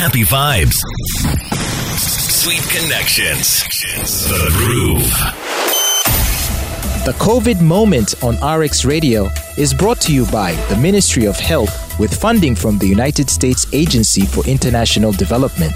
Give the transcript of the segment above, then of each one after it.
Happy vibes. Sweet connections. The Groove. The COVID Moment on RX Radio is brought to you by the Ministry of Health with funding from the United States Agency for International Development.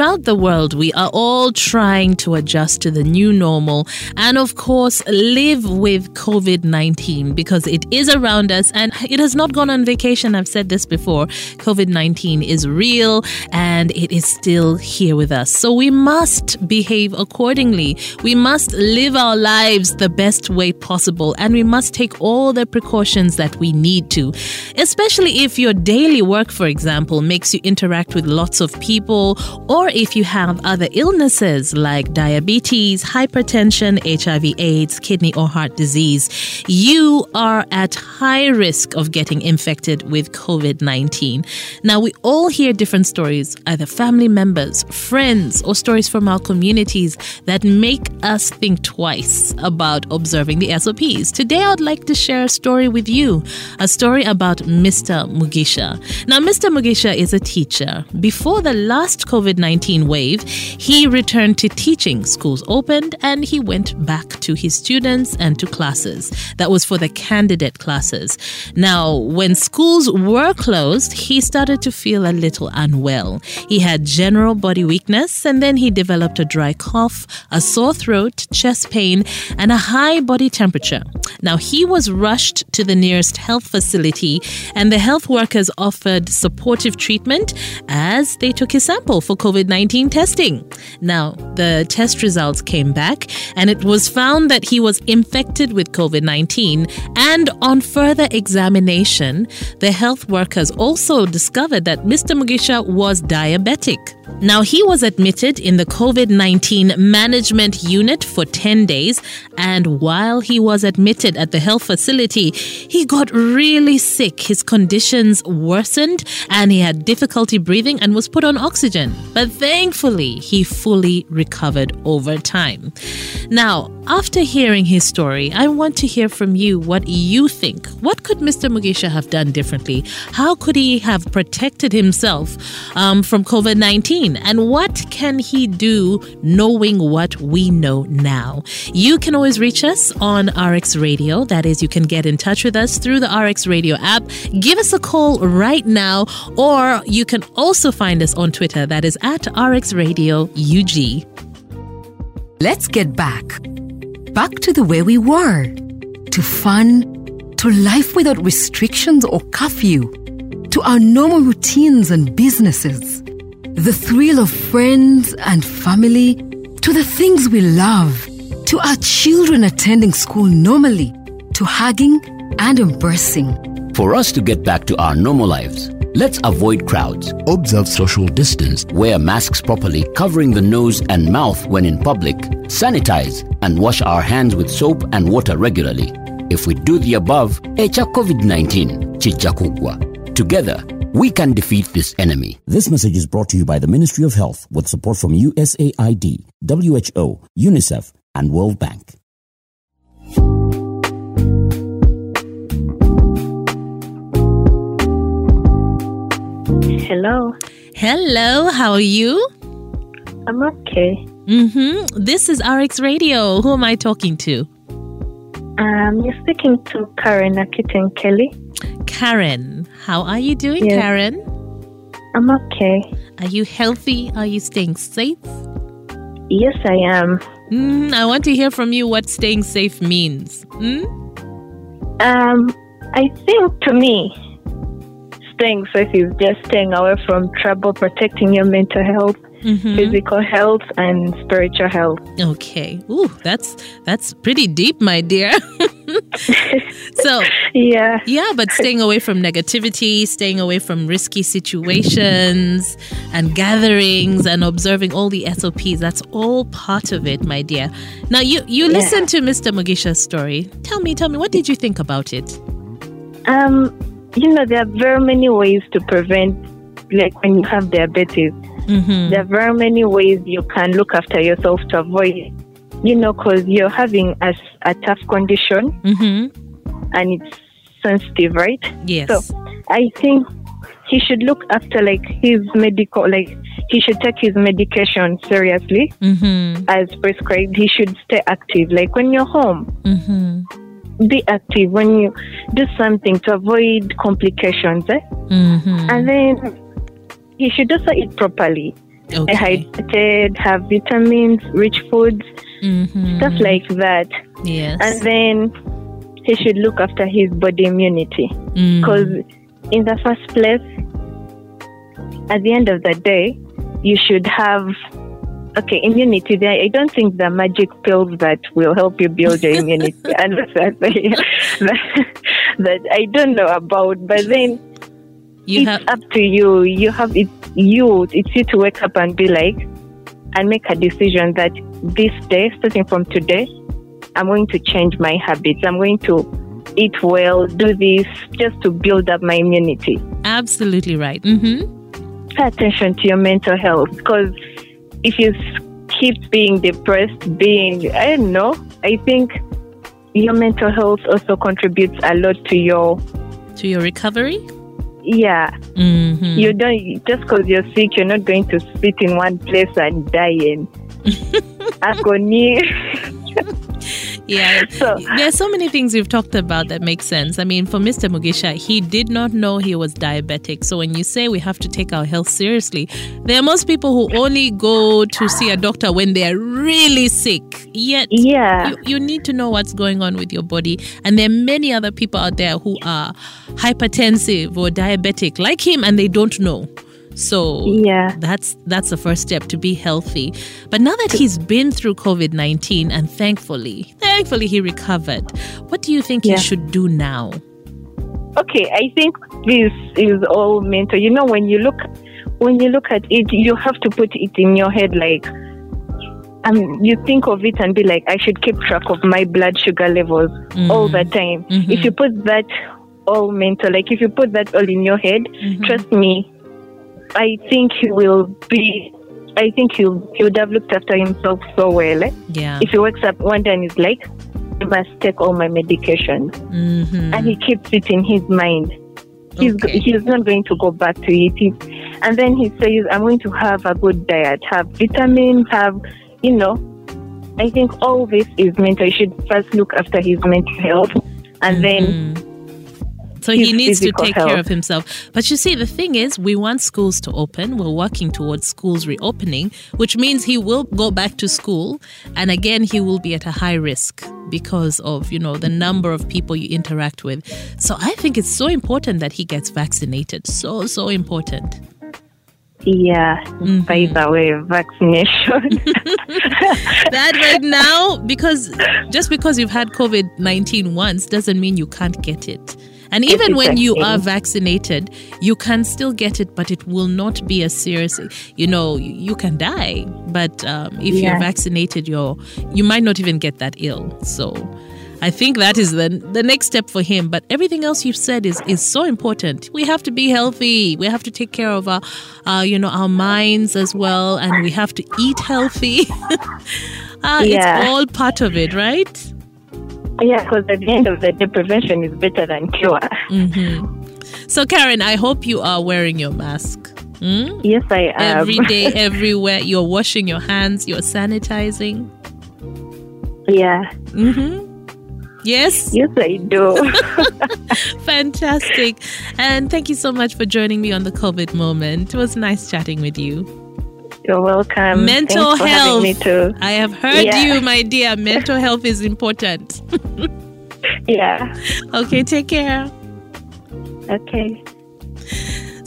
Throughout the world, we are all trying to adjust to the new normal and, of course, live with COVID 19 because it is around us and it has not gone on vacation. I've said this before. COVID 19 is real and it is still here with us. So we must behave accordingly. We must live our lives the best way possible and we must take all the precautions that we need to, especially if your daily work, for example, makes you interact with lots of people or if you have other illnesses like diabetes, hypertension, HIV, AIDS, kidney or heart disease, you are at high risk of getting infected with COVID 19. Now, we all hear different stories, either family members, friends, or stories from our communities that make us think twice about observing the SOPs. Today, I'd like to share a story with you a story about Mr. Mugisha. Now, Mr. Mugisha is a teacher. Before the last COVID 19 wave, he returned to teaching. Schools opened and he went back to his students and to classes. That was for the candidate classes. Now, when schools were closed, he started to feel a little unwell. He had general body weakness and then he developed a dry cough, a sore throat, chest pain, and a high body temperature. Now, he was rushed to the nearest health facility and the health workers offered supportive treatment as they took his sample for COVID 19 testing. Now, the test results came back and it was found that he was infected with COVID 19. And on further examination, the health workers also discovered that Mr. Mugisha was diabetic. Now, he was admitted in the COVID 19 management unit for 10 days, and while he was admitted at the health facility, he got really sick. His conditions worsened, and he had difficulty breathing and was put on oxygen. But thankfully, he fully recovered over time. Now, after hearing his story, I want to hear from you what you think. What could Mr. Mugisha have done differently? How could he have protected himself um, from COVID 19? And what can he do knowing what we know now? You can always reach us on RX Radio. That is, you can get in touch with us through the RX Radio app. Give us a call right now, or you can also find us on Twitter. That is at RX Radio UG. Let's get back. Back to the way we were. To fun, to life without restrictions or curfew, to our normal routines and businesses. The thrill of friends and family, to the things we love, to our children attending school normally, to hugging and embracing. For us to get back to our normal lives, let's avoid crowds, observe social distance, wear masks properly, covering the nose and mouth when in public, sanitize, and wash our hands with soap and water regularly. If we do the above, echa COVID-19 chichakugwa. Together, we can defeat this enemy. This message is brought to you by the Ministry of Health with support from USAID, WHO, UNICEF, and World Bank. Hello. Hello, how are you? I'm okay. Mm-hmm. This is RX Radio. Who am I talking to? Um, you're speaking to Karen Akiten Kelly. Karen. How are you doing, Yes. Karen? I'm okay. Are you healthy? Are you staying safe? Yes, I am. Mm, I want to hear from you what staying safe means. Mm? Um, I think to me, staying safe is just staying away from trouble, protecting your mental health, Mhm. physical health, and spiritual health. Okay. Ooh, that's that's pretty deep, my dear. so Yeah. yeah, but staying away from negativity, staying away from risky situations and gatherings and observing all the SOPs, that's all part of it, my dear. Now you you Yeah. listened to Mr. Mugisha's story. Tell me, tell me, what did you think about it? Um, you know, there are very many ways to prevent, like when you have diabetes, Mm-hmm. there are very many ways you can look after yourself to avoid you know, because you're having a, a tough condition Mm-hmm. and it's sensitive, right? Yes. So I think he should look after like his medical, like he should take his medication seriously mm-hmm. as prescribed. He should stay active. Like when you're home, Mm-hmm. Be active. When you do something to avoid complications, eh? Mm-hmm. and then he should also eat properly. Okay. Hydrated, have vitamins, rich foods, Mm-hmm. stuff like that. Yes. And then he should look after his body immunity. Mm. Because in the first place, at the end of the day, you should have okay immunity. There, I don't think the magic pills that will help you build your immunity. and that's that, that I don't know about. But then you it's have up to you. You have it's you. It's you to wake up and be like, and make a decision that this day, starting from today, I'm going to change my habits. I'm going to eat well, do this, just to build up my immunity. absolutely right. Mm-hmm. Pay attention to your mental health because if you keep being depressed, being I don't know, I think your mental health also contributes a lot to your To your recovery. yeah Mm-hmm. You don't just because you're sick, you're not going to sit in one place and die in agony. Yeah. So- There's so many things we've talked about that make sense. I mean, for Mr. Mugisha, he did not know he was diabetic. So when you say we have to take our health seriously, there are most people who only go to see a doctor when they're really sick. Yet Yeah. you, you need to know what's going on with your body. And there are many other people out there who are hypertensive or diabetic like him and they don't know. So Yeah. that's that's the first step to be healthy. But now that he's been through COVID nineteen and thankfully, thankfully he recovered, what do you think Yeah. he should do now? Okay, I think this is all mental. You know, when you look when you look at it, you have to put it in your head like um, you think of it and be like, I should keep track of my blood sugar levels all the time. Mhm. If you put that all mental, like if you put that all in your head, trust me, I think he will be. I think he'll he would have looked after himself so well. eh? Yeah. If he wakes up one day and is like, I must take all my medication, hmm and he keeps it in his mind, he's Okay. he's not going to go back to it. He, and then he says, I'm going to have a good diet, have vitamins, have you know. I think all this is mental. He should first look after his mental health, and then Mhm. So he needs to take care of himself. But you see, the thing is, we want schools to open. We're working towards schools reopening, which means he will go back to school. And again, he will be at a high risk because of, you know, the number of people you interact with. So I think it's so important that he gets vaccinated. So, so important. yeah. Mm-hmm. By the way, vaccination. that right now, because just because you've had COVID 19 once doesn't mean you can't get it. And Yes, even when you are vaccinated, you can still get it, but it will not be as serious. You know, you, can die, but um, if you're vaccinated, you're you might not even get that ill. So. I think that is the the next step for him. But everything else you've said is is so important. We have to be healthy. We have to take care of our, uh, you know, our minds as well, and we have to eat healthy. uh, It's all part of it, right? Yeah, because at the end of the day, prevention is better than cure. So, Karen, I hope you are wearing your mask. Hmm? Yes, I am. Every day, everywhere. You're washing your hands. You're sanitizing. yeah. Mm-hmm. Yes, Yes, I do. fantastic. And thank you so much for joining me on the COVID moment. It was nice chatting with you. You're welcome. Mental Thanks health. me too. I have heard Yeah. you, my dear. Mental health is important. Yeah. Okay, take care. Okay.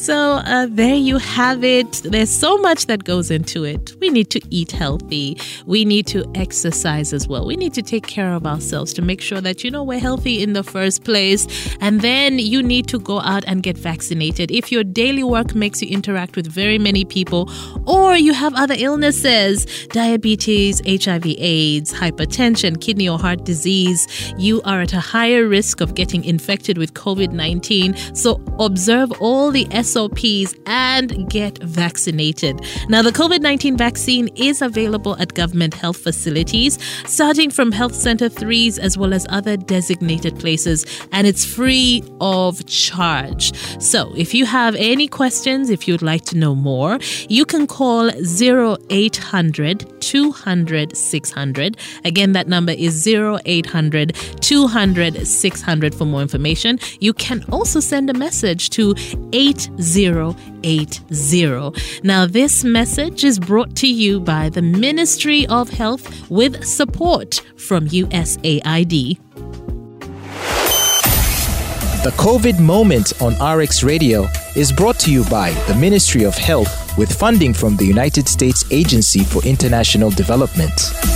So uh, there you have it. There's so much that goes into it. We need to eat healthy. We need to exercise as well. We need to take care of ourselves to make sure that you know we're healthy in the first place. And then you need to go out and get vaccinated. If your daily work makes you interact with very many people, or you have other illnesses, diabetes, HIV/AIDS, hypertension, kidney or heart disease, you are at a higher risk of getting infected with COVID 19. So observe all the SOPs and get vaccinated. Now, the COVID 19 vaccine is available at government health facilities, starting from Health Center 3s as well as other designated places, and it's free of charge. So, if you have any questions, if you'd like to know more, you can call 0800 200 600. Again, that number is 0800 200 600 for more information. You can also send a message to 8080. Now, this message is brought to you by the Ministry of Health with support from USAID. The COVID Moment on RX Radio is brought to you by the Ministry of Health with funding from the United States Agency for International Development.